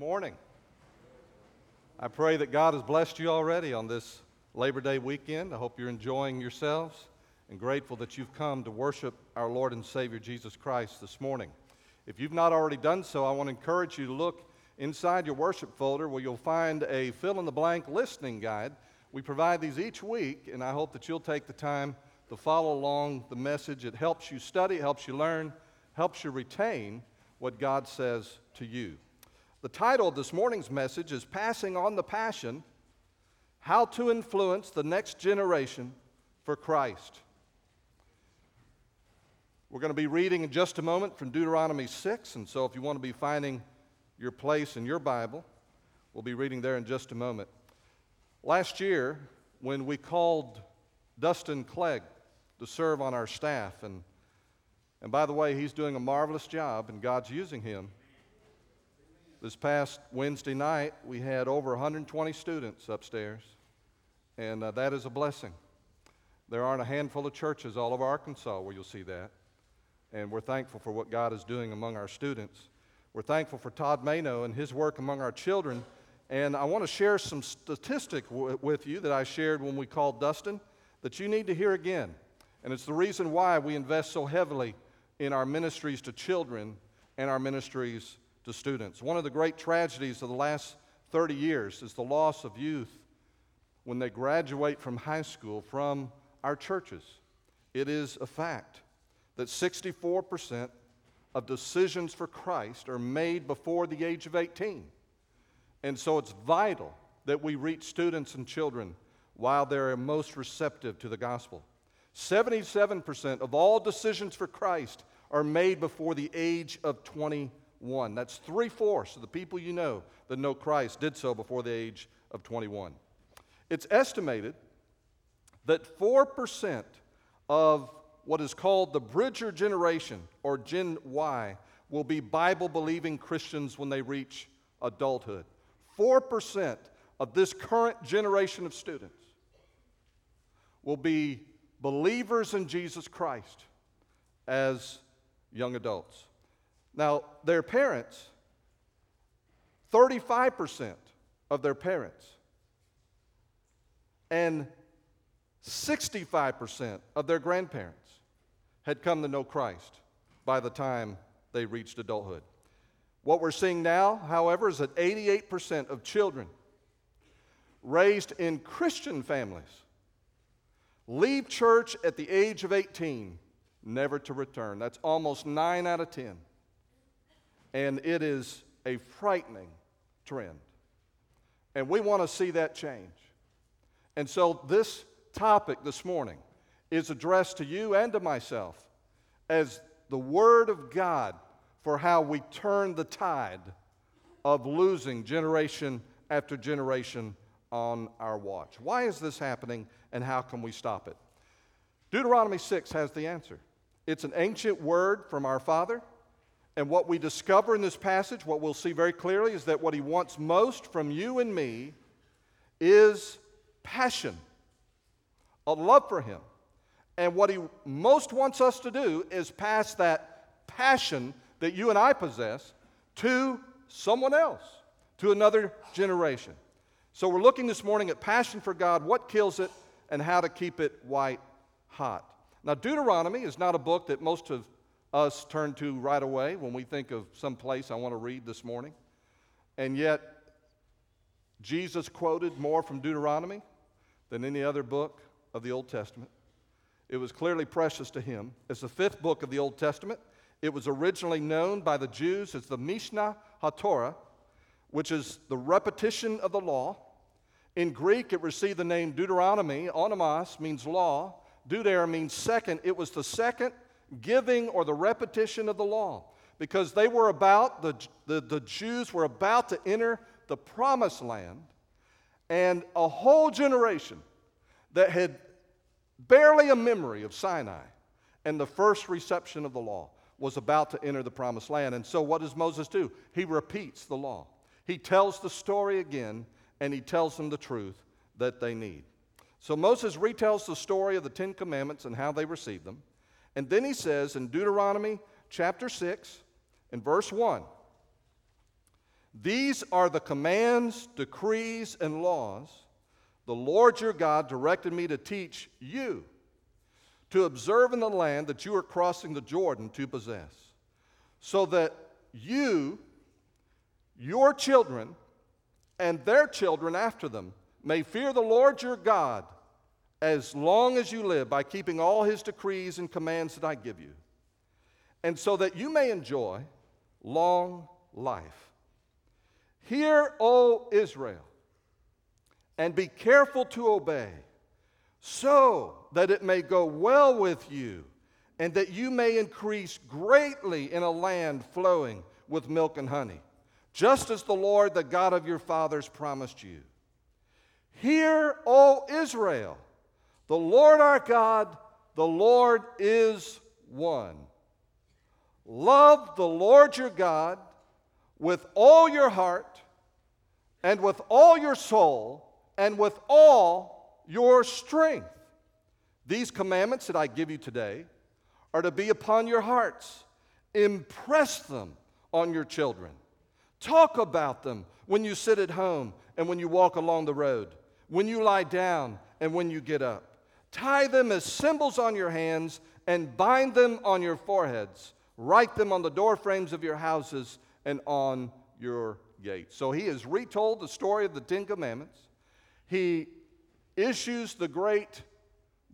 morning. I pray that God has blessed you already on this Labor Day weekend. I hope you're enjoying yourselves and grateful that you've come to worship our Lord and Savior Jesus Christ this morning. If you've not already done so, I want to encourage you to look inside your worship folder where you'll find a fill in the blank listening guide. We provide these each week, and I hope that you'll take the time to follow along the message. It helps you study, helps you learn, helps you retain what God says to you. The title of this morning's message is Passing on the Passion How to Influence the Next Generation for Christ. We're going to be reading in just a moment from Deuteronomy 6, and so if you want to be finding your place in your Bible, we'll be reading there in just a moment. Last year, when we called Dustin Clegg to serve on our staff, and, and by the way, he's doing a marvelous job, and God's using him. This past Wednesday night, we had over 120 students upstairs, and uh, that is a blessing. There aren't a handful of churches all over Arkansas where you'll see that, and we're thankful for what God is doing among our students. We're thankful for Todd Mano and his work among our children, and I want to share some statistic w- with you that I shared when we called Dustin that you need to hear again. And it's the reason why we invest so heavily in our ministries to children and our ministries to students. One of the great tragedies of the last 30 years is the loss of youth when they graduate from high school from our churches. It is a fact that 64% of decisions for Christ are made before the age of 18. And so it's vital that we reach students and children while they're most receptive to the gospel. 77% of all decisions for Christ are made before the age of 20 1. That's three fourths of the people you know that know Christ did so before the age of 21. It's estimated that 4% of what is called the Bridger generation, or Gen Y, will be Bible believing Christians when they reach adulthood. 4% of this current generation of students will be believers in Jesus Christ as young adults. Now, their parents, 35% of their parents, and 65% of their grandparents had come to know Christ by the time they reached adulthood. What we're seeing now, however, is that 88% of children raised in Christian families leave church at the age of 18, never to return. That's almost 9 out of 10 and it is a frightening trend. And we want to see that change. And so, this topic this morning is addressed to you and to myself as the Word of God for how we turn the tide of losing generation after generation on our watch. Why is this happening and how can we stop it? Deuteronomy 6 has the answer. It's an ancient word from our Father. And what we discover in this passage, what we'll see very clearly, is that what he wants most from you and me is passion, a love for him. And what he most wants us to do is pass that passion that you and I possess to someone else, to another generation. So we're looking this morning at passion for God, what kills it, and how to keep it white hot. Now, Deuteronomy is not a book that most of us turn to right away when we think of some place I want to read this morning. And yet, Jesus quoted more from Deuteronomy than any other book of the Old Testament. It was clearly precious to him. It's the fifth book of the Old Testament. It was originally known by the Jews as the Mishnah HaTorah, which is the repetition of the law. In Greek, it received the name Deuteronomy. Onomos means law. Deuter means second. It was the second giving or the repetition of the law because they were about, the, the, the Jews were about to enter the promised land, and a whole generation that had barely a memory of Sinai and the first reception of the law was about to enter the promised land. And so, what does Moses do? He repeats the law. He tells the story again, and he tells them the truth that they need. So, Moses retells the story of the Ten Commandments and how they received them. And then he says in Deuteronomy chapter 6 and verse 1 These are the commands, decrees, and laws the Lord your God directed me to teach you to observe in the land that you are crossing the Jordan to possess, so that you, your children, and their children after them may fear the Lord your God as long as you live by keeping all his decrees and commands that I give you, and so that you may enjoy long life. Hear, O Israel, and be careful to obey, so that it may go well with you, and that you may increase greatly in a land flowing with milk and honey, just as the Lord, the God of your fathers, promised you. Hear, O Israel, the Lord our God, the Lord is one. Love the Lord your God with all your heart and with all your soul and with all your strength. These commandments that I give you today are to be upon your hearts. Impress them on your children. Talk about them when you sit at home and when you walk along the road, when you lie down and when you get up. Tie them as symbols on your hands and bind them on your foreheads. Write them on the doorframes of your houses and on your gates. So he has retold the story of the Ten Commandments. He issues the great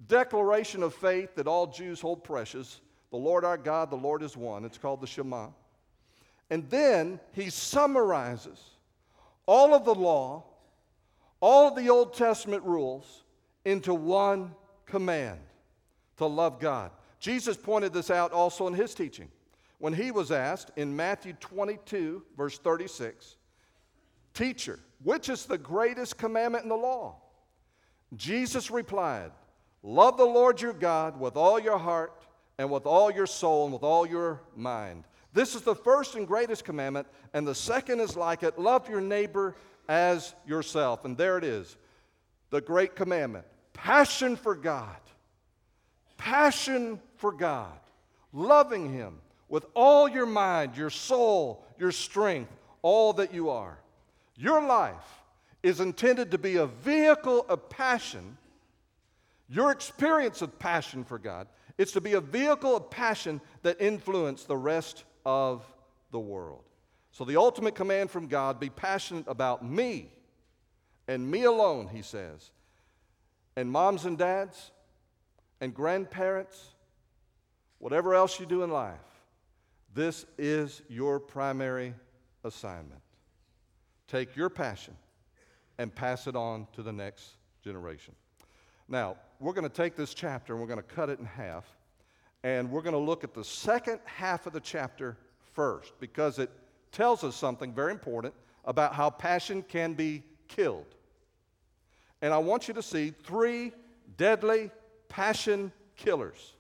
declaration of faith that all Jews hold precious the Lord our God, the Lord is one. It's called the Shema. And then he summarizes all of the law, all of the Old Testament rules into one command to love God. Jesus pointed this out also in his teaching when he was asked in Matthew 22, verse 36, Teacher, which is the greatest commandment in the law? Jesus replied, Love the Lord your God with all your heart and with all your soul and with all your mind. This is the first and greatest commandment, and the second is like it love your neighbor as yourself. And there it is the great commandment passion for God. Passion for God. Loving Him with all your mind, your soul, your strength, all that you are. Your life is intended to be a vehicle of passion. Your experience of passion for God is to be a vehicle of passion that influence the rest of the world. So the ultimate command from God be passionate about me and me alone, he says. And moms and dads and grandparents, whatever else you do in life, this is your primary assignment. Take your passion and pass it on to the next generation. Now, we're going to take this chapter and we're going to cut it in half, and we're going to look at the second half of the chapter first because it tells us something very important about how passion can be killed. And I want you to see three deadly passion killers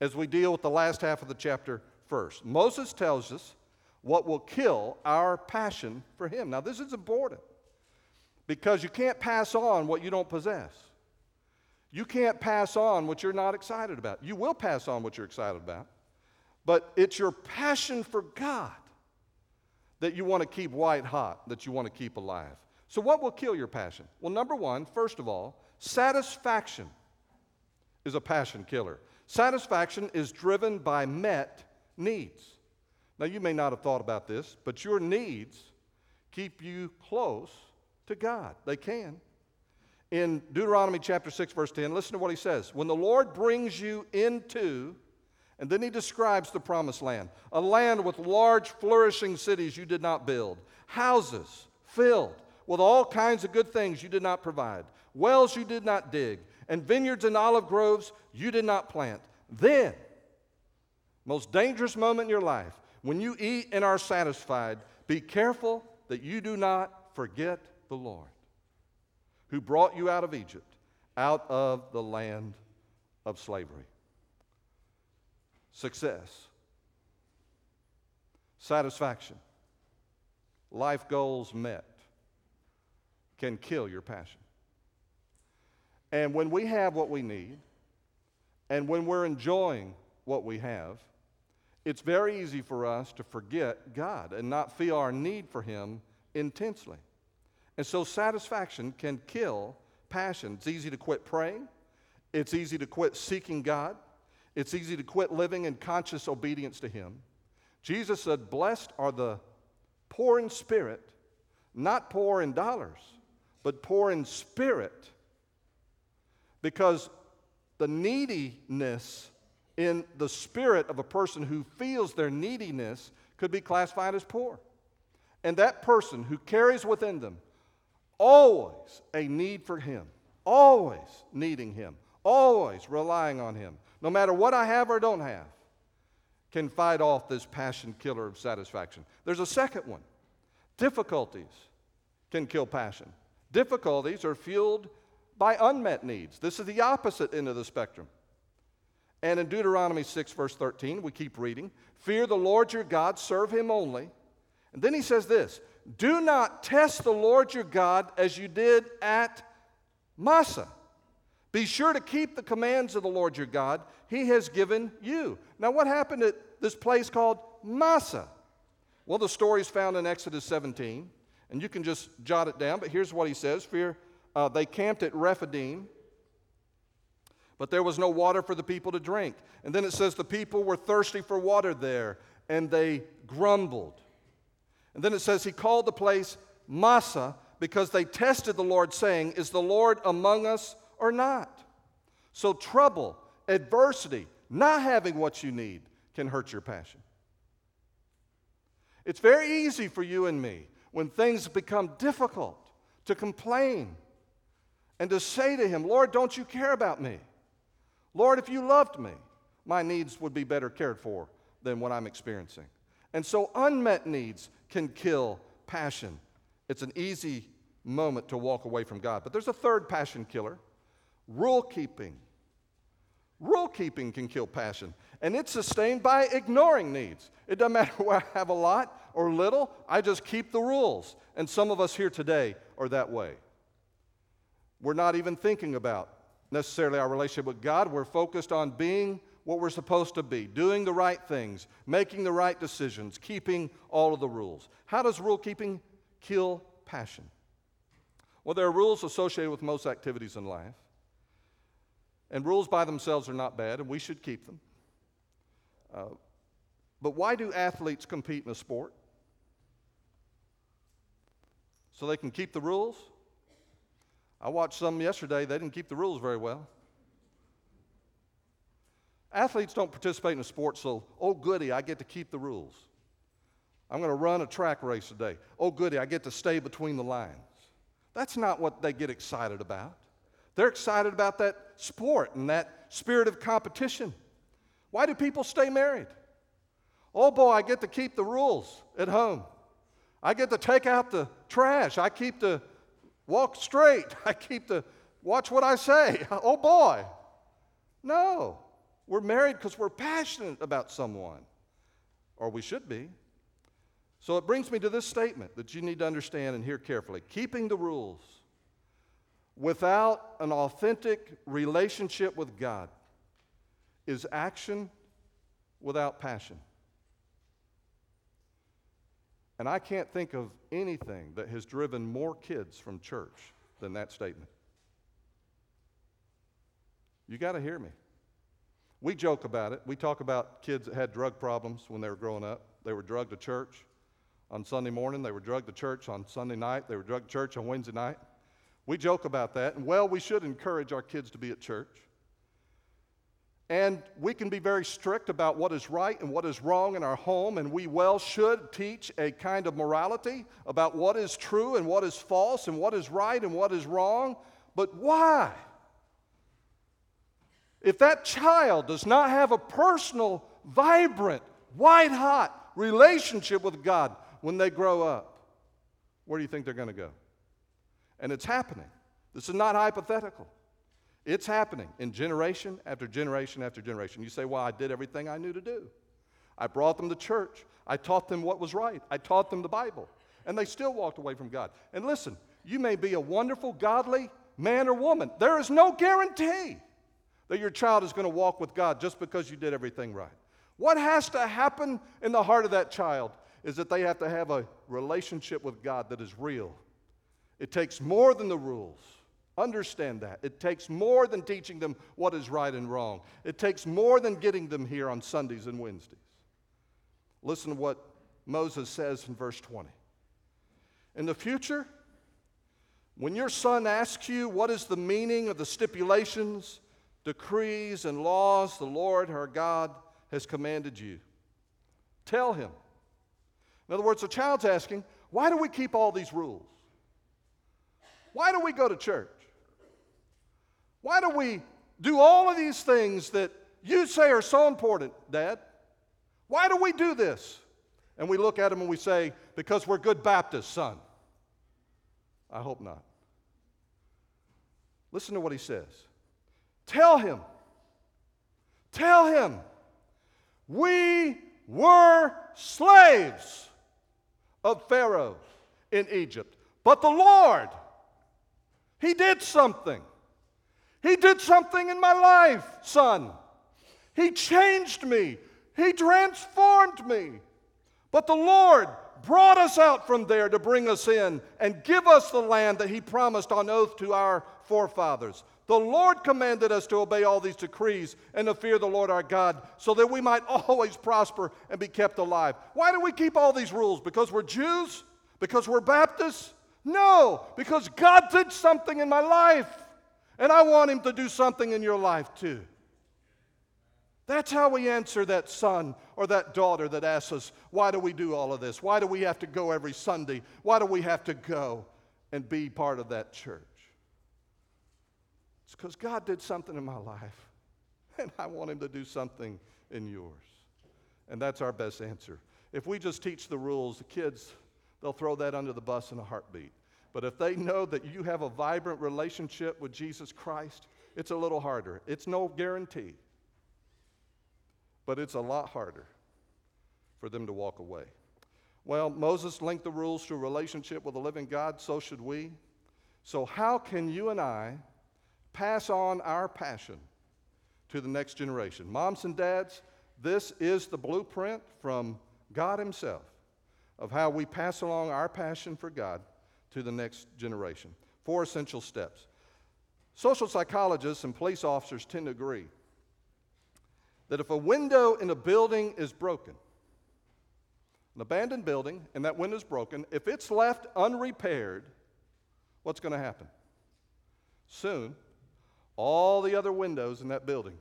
as we deal with the last half of the chapter first. Moses tells us what will kill our passion for Him. Now, this is important because you can't pass on what you don't possess. You can't pass on what you're not excited about. You will pass on what you're excited about, but it's your passion for God that you want to keep white hot, that you want to keep alive. So, what will kill your passion? Well, number one, first of all, satisfaction is a passion killer. Satisfaction is driven by met needs. Now, you may not have thought about this, but your needs keep you close to God. They can. In Deuteronomy chapter 6, verse 10, listen to what he says. When the Lord brings you into, and then he describes the promised land, a land with large, flourishing cities you did not build, houses filled with all kinds of good things you did not provide, wells you did not dig, and vineyards and olive groves you did not plant. Then most dangerous moment in your life, when you eat and are satisfied, be careful that you do not forget the Lord who brought you out of Egypt, out of the land of slavery. Success, satisfaction, life goals met can kill your passion. And when we have what we need, and when we're enjoying what we have, it's very easy for us to forget God and not feel our need for Him intensely. And so satisfaction can kill passion. It's easy to quit praying, it's easy to quit seeking God, it's easy to quit living in conscious obedience to Him. Jesus said, Blessed are the poor in spirit, not poor in dollars, but poor in spirit. Because the neediness in the spirit of a person who feels their neediness could be classified as poor. And that person who carries within them always a need for Him, always needing Him, always relying on Him, no matter what I have or don't have, can fight off this passion killer of satisfaction. There's a second one difficulties can kill passion. Difficulties are fueled by unmet needs. This is the opposite end of the spectrum. And in Deuteronomy 6, verse 13, we keep reading Fear the Lord your God, serve him only. And then he says this Do not test the Lord your God as you did at Massah. Be sure to keep the commands of the Lord your God, he has given you. Now, what happened at this place called Massah? Well, the story is found in Exodus 17, and you can just jot it down, but here's what he says Fear, uh, they camped at Rephidim but there was no water for the people to drink. And then it says the people were thirsty for water there, and they grumbled. And then it says he called the place Massah because they tested the Lord, saying, Is the Lord among us or not? So trouble, adversity, not having what you need can hurt your passion. It's very easy for you and me when things become difficult to complain and to say to Him, Lord, don't you care about me? Lord, if you loved me, my needs would be better cared for than what I'm experiencing. And so, unmet needs can kill passion. It's an easy moment to walk away from God. But there's a third passion killer rule keeping. Rule keeping can kill passion, and it's sustained by ignoring needs. It doesn't matter whether I have a lot or little, I just keep the rules. And some of us here today are that way. We're not even thinking about necessarily our relationship with God. We're focused on being what we're supposed to be, doing the right things, making the right decisions, keeping all of the rules. How does rule keeping kill passion? Well, there are rules associated with most activities in life. And rules by themselves are not bad, and we should keep them. Uh, but why do athletes compete in a sport? So they can keep the rules? I watched some yesterday, they didn't keep the rules very well. Athletes don't participate in a sport, so, oh, goody, I get to keep the rules. I'm going to run a track race today. Oh, goody, I get to stay between the lines. That's not what they get excited about. They're excited about that sport and that spirit of competition. Why do people stay married? Oh, boy, I get to keep the rules at home. I get to take out the trash. I keep the walk straight. I keep the, watch what I say. Oh boy. No. We're married because we're passionate about someone, or we should be. So it brings me to this statement that you need to understand and hear carefully. Keeping the rules without an authentic relationship with God is action without passion. And I can't think of anything that has driven more kids from church than that statement. You got to hear me. We joke about it. We talk about kids that had drug problems when they were growing up. They were drugged to church on Sunday morning, they were drugged to church on Sunday night, they were drugged to church on Wednesday night. We joke about that. And well, we should encourage our kids to be at church. And we can be very strict about what is right and what is wrong in our home, and we well should teach a kind of morality about what is true and what is false and what is right and what is wrong. But why? If that child does not have a personal, vibrant, white hot relationship with God when they grow up, where do you think they're going to go? And it's happening. This is not hypothetical. It's happening in generation after generation after generation. You say, Well, I did everything I knew to do. I brought them to church. I taught them what was right. I taught them the Bible. And they still walked away from God. And listen, you may be a wonderful, godly man or woman. There is no guarantee that your child is going to walk with God just because you did everything right. What has to happen in the heart of that child is that they have to have a relationship with God that is real. It takes more than the rules. Understand that. It takes more than teaching them what is right and wrong. It takes more than getting them here on Sundays and Wednesdays. Listen to what Moses says in verse 20. In the future, when your son asks you what is the meaning of the stipulations, decrees, and laws the Lord our God has commanded you, tell him. In other words, the child's asking, Why do we keep all these rules? Why do we go to church? Why do we do all of these things that you say are so important, Dad? Why do we do this? And we look at him and we say, Because we're good Baptists, son. I hope not. Listen to what he says. Tell him, tell him, we were slaves of Pharaoh in Egypt. But the Lord, He did something. He did something in my life, son. He changed me, He transformed me. But the Lord brought us out from there to bring us in and give us the land that He promised on oath to our forefathers. The Lord commanded us to obey all these decrees and to fear the Lord our God so that we might always prosper and be kept alive. Why do we keep all these rules? Because we're Jews? Because we're Baptists? No, because God did something in my life and I want Him to do something in your life too. That's how we answer that son or that daughter that asks us, Why do we do all of this? Why do we have to go every Sunday? Why do we have to go and be part of that church? It's because God did something in my life, and I want Him to do something in yours. And that's our best answer. If we just teach the rules, the kids, they'll throw that under the bus in a heartbeat. But if they know that you have a vibrant relationship with Jesus Christ, it's a little harder. It's no guarantee but it's a lot harder for them to walk away. Well, Moses linked the rules to a relationship with a living God, so should we. So, how can you and I pass on our passion to the next generation? Moms and dads, this is the blueprint from God Himself of how we pass along our passion for God to the next generation. Four essential steps. Social psychologists and police officers tend to agree that if a window in a building is broken, an abandoned building, and that window is broken, if it's left unrepaired, what's going to happen? Soon, all the other windows in that building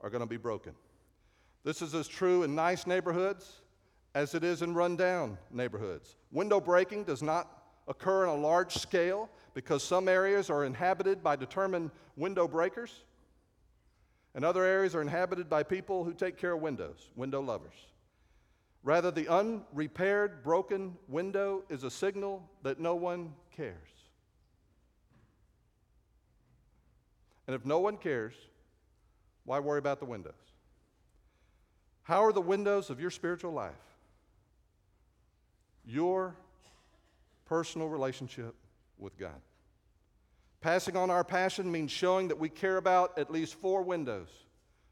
are going to be broken. This is as true in nice neighborhoods as it is in rundown neighborhoods. Window breaking does not occur on a large scale because some areas are inhabited by determined window breakers and other areas are inhabited by people who take care of windows, window lovers. Rather, the unrepaired, broken window is a signal that no one cares. And if no one cares, why worry about the windows? How are the windows of your spiritual life? Your personal relationship with God. Passing on our passion means showing that we care about at least four windows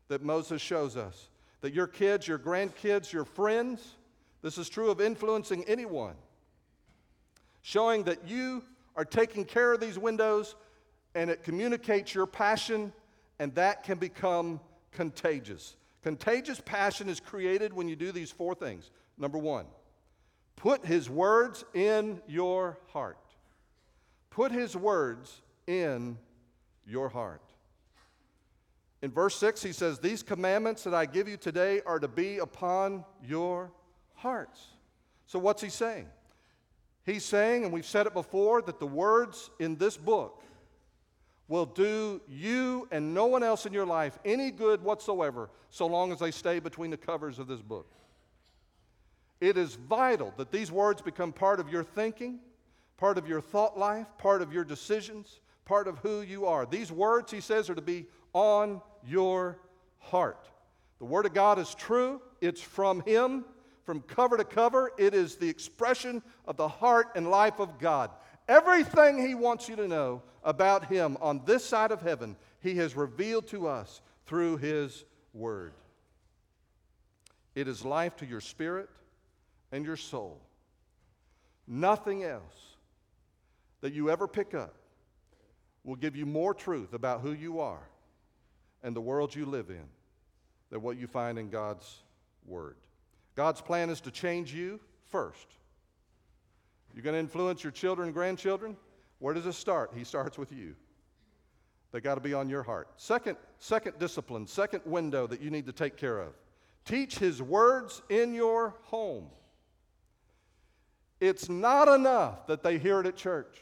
that Moses shows us. That your kids, your grandkids, your friends, this is true of influencing anyone. Showing that you are taking care of these windows and it communicates your passion, and that can become contagious. Contagious passion is created when you do these four things. Number one, put his words in your heart. Put his words in your heart. In verse 6, he says, These commandments that I give you today are to be upon your hearts. So, what's he saying? He's saying, and we've said it before, that the words in this book will do you and no one else in your life any good whatsoever so long as they stay between the covers of this book. It is vital that these words become part of your thinking, part of your thought life, part of your decisions, part of who you are. These words, he says, are to be on your heart. The Word of God is true, it's from Him. From cover to cover, it is the expression of the heart and life of God. Everything He wants you to know about Him on this side of heaven, He has revealed to us through His Word. It is life to your spirit and your soul. Nothing else that you ever pick up will give you more truth about who you are and the world you live in than what you find in God's Word. God's plan is to change you first. You're going to influence your children and grandchildren? Where does it start? He starts with you. They got to be on your heart. Second, second discipline, second window that you need to take care of. Teach his words in your home. It's not enough that they hear it at church.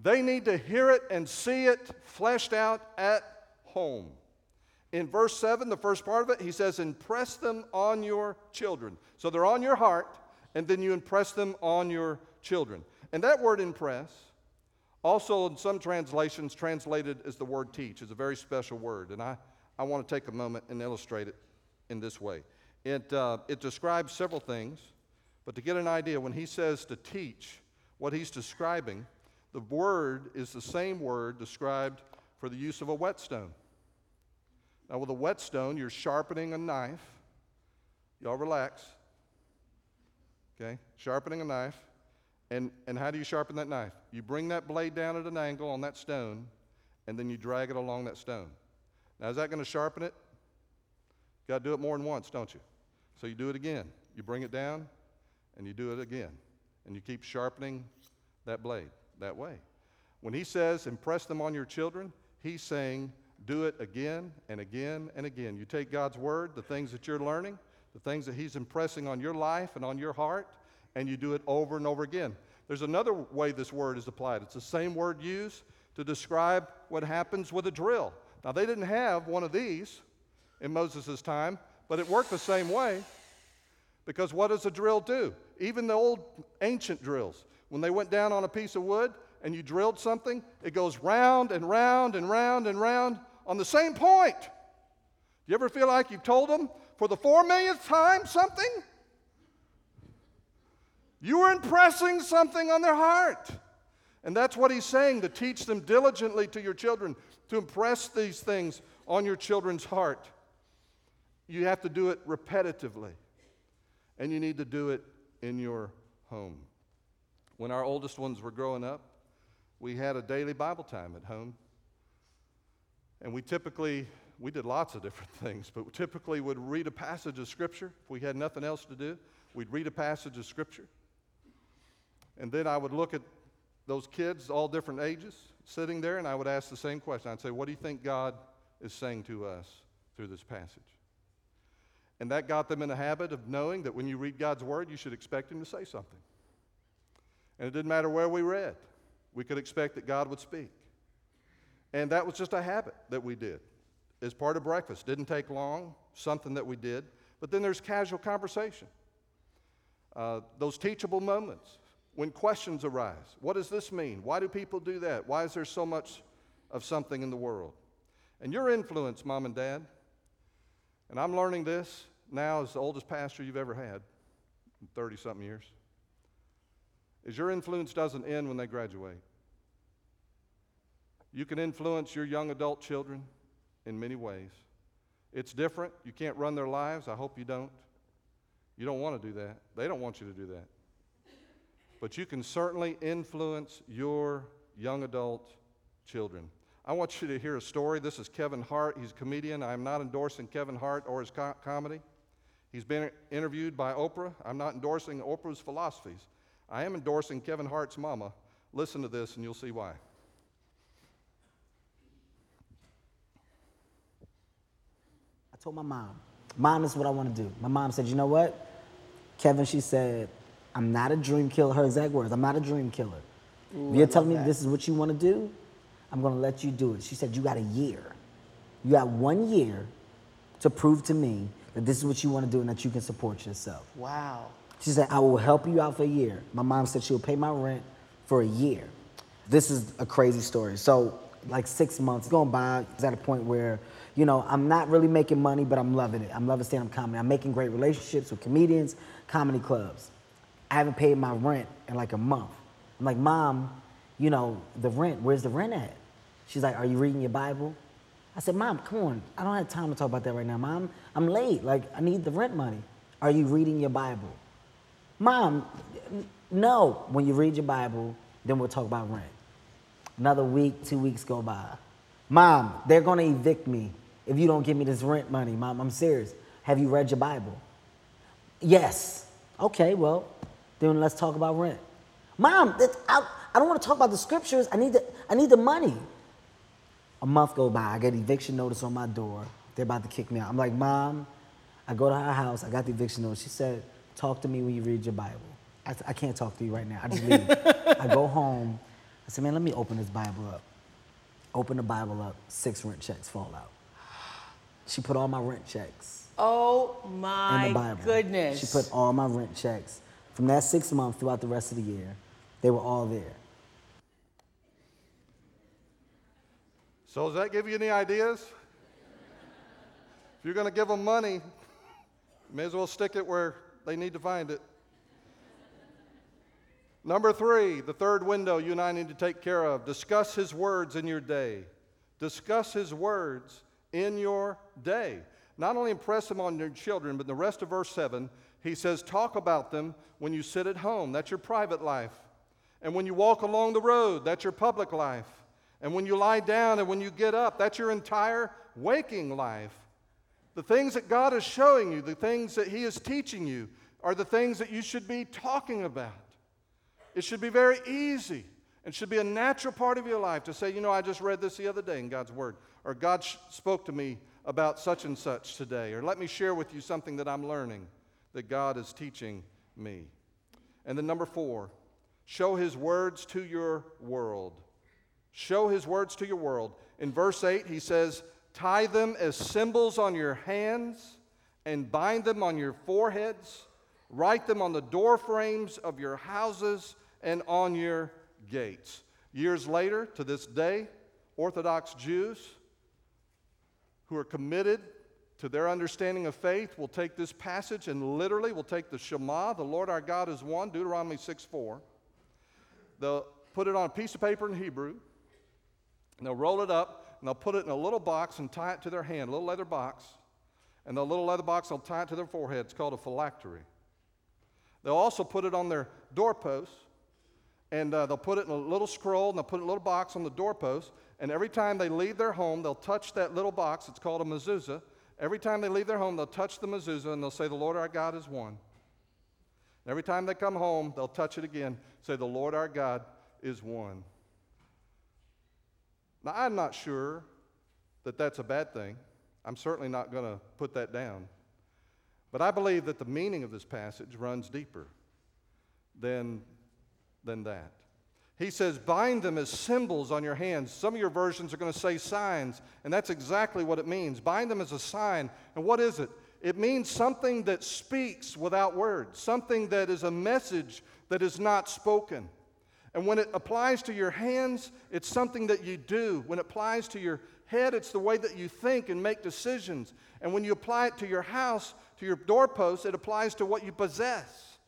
They need to hear it and see it fleshed out at home. In verse 7, the first part of it, he says, Impress them on your children. So they're on your heart, and then you impress them on your children. And that word impress, also in some translations translated as the word teach, is a very special word. And I, I want to take a moment and illustrate it in this way. It, uh, it describes several things, but to get an idea, when he says to teach, what he's describing, the word is the same word described for the use of a whetstone. Now, with a whetstone, you're sharpening a knife. Y'all relax. Okay? Sharpening a knife. And, and how do you sharpen that knife? You bring that blade down at an angle on that stone, and then you drag it along that stone. Now, is that going to sharpen it? You got to do it more than once, don't you? So you do it again. You bring it down, and you do it again. And you keep sharpening that blade that way. When he says, impress them on your children, he's saying, do it again and again and again. You take God's word, the things that you're learning, the things that he's impressing on your life and on your heart, and you do it over and over again. There's another way this word is applied. It's the same word used to describe what happens with a drill. Now, they didn't have one of these in Moses' time, but it worked the same way. Because what does a drill do? Even the old ancient drills, when they went down on a piece of wood and you drilled something, it goes round and round and round and round on the same point. You ever feel like you've told them for the four millionth time something? You were impressing something on their heart. And that's what he's saying to teach them diligently to your children, to impress these things on your children's heart. You have to do it repetitively, and you need to do it in your home. When our oldest ones were growing up, we had a daily Bible time at home. And we typically, we did lots of different things, but we typically would read a passage of Scripture. If we had nothing else to do, we'd read a passage of Scripture. And then I would look at those kids, all different ages, sitting there, and I would ask the same question. I'd say, What do you think God is saying to us through this passage? And that got them in a habit of knowing that when you read God's Word, you should expect Him to say something. And it didn't matter where we read, we could expect that God would speak. And that was just a habit that we did as part of breakfast. Didn't take long, something that we did. But then there's casual conversation. Uh, those teachable moments when questions arise. What does this mean? Why do people do that? Why is there so much of something in the world? And your influence, mom and dad, and I'm learning this now as the oldest pastor you've ever had, 30 something years is your influence doesn't end when they graduate. You can influence your young adult children in many ways. It's different. You can't run their lives. I hope you don't. You don't want to do that. They don't want you to do that. But you can certainly influence your young adult children. I want you to hear a story. This is Kevin Hart. He's a comedian. I'm not endorsing Kevin Hart or his co- comedy. He's been interviewed by Oprah. I'm not endorsing Oprah's philosophies. I am endorsing Kevin Hart's mama. Listen to this and you'll see why. I told my mom, Mom, this is what I want to do. My mom said, You know what? Kevin, she said, I'm not a dream killer. Her exact words, I'm not a dream killer. Ooh, you're telling me that. this is what you want to do, I'm going to let you do it. She said, You got a year. You got one year to prove to me that this is what you want to do and that you can support yourself. Wow. She said, I will help you out for a year. My mom said she'll pay my rent for a year. This is a crazy story. So, like six months going by, it's at a point where, you know, I'm not really making money, but I'm loving it. I'm loving stand up comedy. I'm making great relationships with comedians, comedy clubs. I haven't paid my rent in like a month. I'm like, Mom, you know, the rent, where's the rent at? She's like, Are you reading your Bible? I said, Mom, come on. I don't have time to talk about that right now, Mom. I'm late. Like, I need the rent money. Are you reading your Bible? Mom, no. When you read your Bible, then we'll talk about rent. Another week, two weeks go by. Mom, they're gonna evict me if you don't give me this rent money. Mom, I'm serious. Have you read your Bible? Yes. Okay, well, then let's talk about rent. Mom, I, I don't want to talk about the scriptures. I need the, I need the money. A month go by. I get eviction notice on my door. They're about to kick me out. I'm like, Mom, I go to her house. I got the eviction notice. She said, Talk to me when you read your Bible. I, I can't talk to you right now. I just leave. I go home. I said, Man, let me open this Bible up. Open the Bible up. Six rent checks fall out. She put all my rent checks Oh in my the Bible. goodness. She put all my rent checks from that six months throughout the rest of the year. They were all there. So, does that give you any ideas? If you're going to give them money, may as well stick it where they need to find it. Number three, the third window you and I need to take care of discuss his words in your day. Discuss his words in your day. Not only impress them on your children, but in the rest of verse 7, he says, Talk about them when you sit at home. That's your private life. And when you walk along the road, that's your public life. And when you lie down and when you get up, that's your entire waking life. The things that God is showing you, the things that He is teaching you, are the things that you should be talking about. It should be very easy and should be a natural part of your life to say, you know, I just read this the other day in God's Word, or God sh- spoke to me about such and such today, or let me share with you something that I'm learning that God is teaching me. And then number four, show His words to your world. Show His words to your world. In verse 8, He says, Tie them as symbols on your hands and bind them on your foreheads. Write them on the door frames of your houses and on your gates. Years later, to this day, Orthodox Jews who are committed to their understanding of faith will take this passage and literally will take the Shema, the Lord our God is one, Deuteronomy 6 4. They'll put it on a piece of paper in Hebrew, and they'll roll it up, and they'll put it in a little box and tie it to their hand, a little leather box. And the little leather box, they'll tie it to their forehead. It's called a phylactery. They'll also put it on their doorposts, and uh, they'll put it in a little scroll, and they'll put a little box on the doorpost. And every time they leave their home, they'll touch that little box. It's called a mezuzah. Every time they leave their home, they'll touch the mezuzah, and they'll say, The Lord our God is one. And every time they come home, they'll touch it again, say, The Lord our God is one. Now, I'm not sure that that's a bad thing. I'm certainly not going to put that down. But I believe that the meaning of this passage runs deeper than, than that. He says, bind them as symbols on your hands. Some of your versions are going to say signs, and that's exactly what it means. Bind them as a sign. And what is it? It means something that speaks without words, something that is a message that is not spoken. And when it applies to your hands, it's something that you do. When it applies to your head, it's the way that you think and make decisions. And when you apply it to your house, to your doorpost, it applies to what you possess.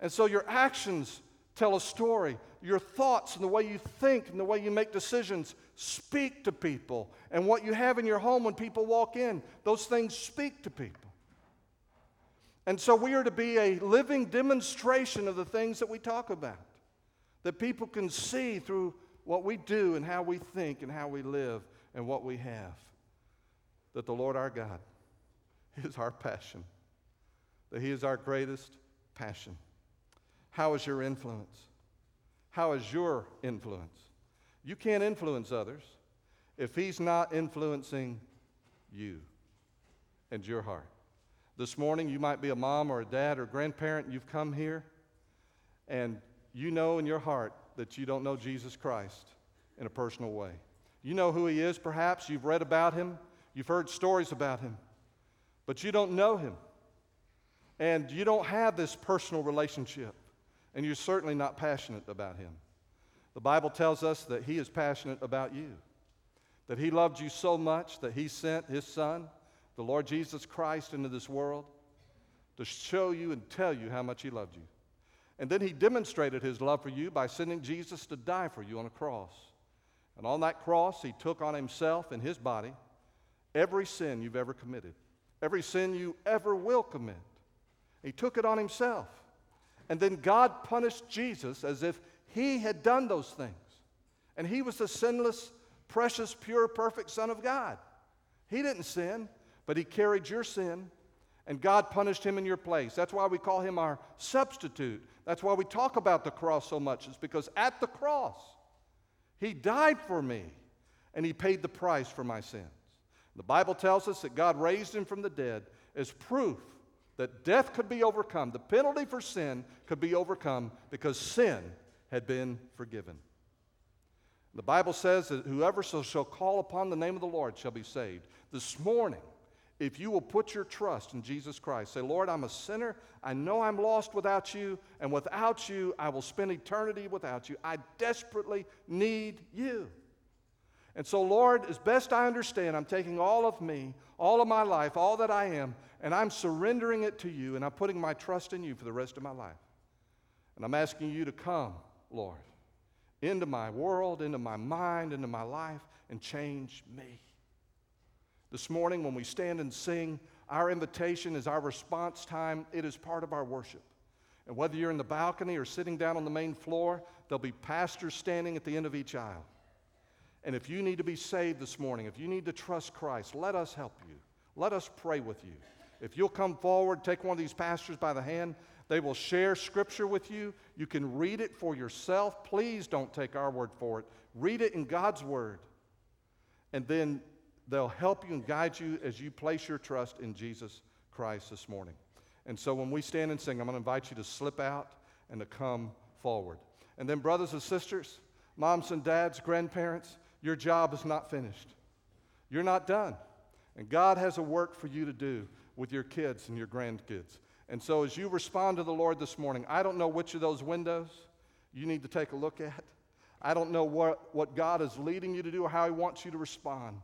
And so your actions tell a story. Your thoughts and the way you think and the way you make decisions speak to people. And what you have in your home when people walk in, those things speak to people. And so we are to be a living demonstration of the things that we talk about, that people can see through what we do and how we think and how we live and what we have. That the Lord our God is our passion, that He is our greatest passion. How is your influence? How is your influence? You can't influence others if He's not influencing you and your heart. This morning, you might be a mom or a dad or grandparent, you've come here, and you know in your heart that you don't know Jesus Christ in a personal way. You know who He is, perhaps. You've read about Him, you've heard stories about Him, but you don't know Him. And you don't have this personal relationship and you're certainly not passionate about him. The Bible tells us that he is passionate about you, that he loved you so much that he sent his son, the Lord Jesus Christ, into this world to show you and tell you how much he loved you. And then he demonstrated his love for you by sending Jesus to die for you on a cross. And on that cross, he took on himself in his body every sin you've ever committed, every sin you ever will commit. He took it on himself. And then God punished Jesus as if he had done those things. And he was the sinless, precious, pure, perfect Son of God. He didn't sin, but he carried your sin, and God punished him in your place. That's why we call him our substitute. That's why we talk about the cross so much, is because at the cross, he died for me, and he paid the price for my sins. The Bible tells us that God raised him from the dead as proof that death could be overcome. The penalty for sin could be overcome because sin had been forgiven. The Bible says that whoever shall call upon the name of the Lord shall be saved. This morning, if you will put your trust in Jesus Christ, say, Lord, I'm a sinner. I know I'm lost without you, and without you, I will spend eternity without you. I desperately need you. And so, Lord, as best I understand, I'm taking all of me, all of my life, all that I am, and I'm surrendering it to you, and I'm putting my trust in you for the rest of my life. And I'm asking you to come, Lord, into my world, into my mind, into my life, and change me. This morning, when we stand and sing, our invitation is our response time. It is part of our worship. And whether you're in the balcony or sitting down on the main floor, there'll be pastors standing at the end of each aisle. And if you need to be saved this morning, if you need to trust Christ, let us help you. Let us pray with you. If you'll come forward, take one of these pastors by the hand, they will share scripture with you. You can read it for yourself. Please don't take our word for it. Read it in God's word. And then they'll help you and guide you as you place your trust in Jesus Christ this morning. And so when we stand and sing, I'm going to invite you to slip out and to come forward. And then, brothers and sisters, moms and dads, grandparents, your job is not finished. You're not done. And God has a work for you to do with your kids and your grandkids. And so, as you respond to the Lord this morning, I don't know which of those windows you need to take a look at. I don't know what, what God is leading you to do or how He wants you to respond.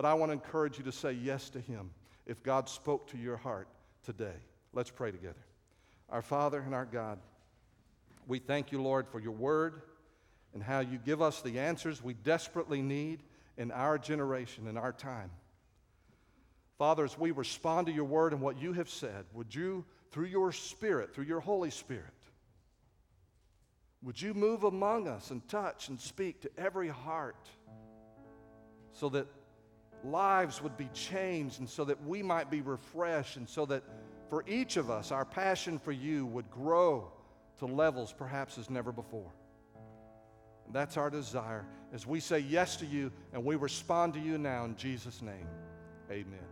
But I want to encourage you to say yes to Him if God spoke to your heart today. Let's pray together. Our Father and our God, we thank you, Lord, for your word and how you give us the answers we desperately need in our generation, in our time. Father, as we respond to your word and what you have said, would you, through your Spirit, through your Holy Spirit, would you move among us and touch and speak to every heart so that lives would be changed and so that we might be refreshed and so that for each of us, our passion for you would grow to levels perhaps as never before. And that's our desire as we say yes to you and we respond to you now in Jesus' name. Amen.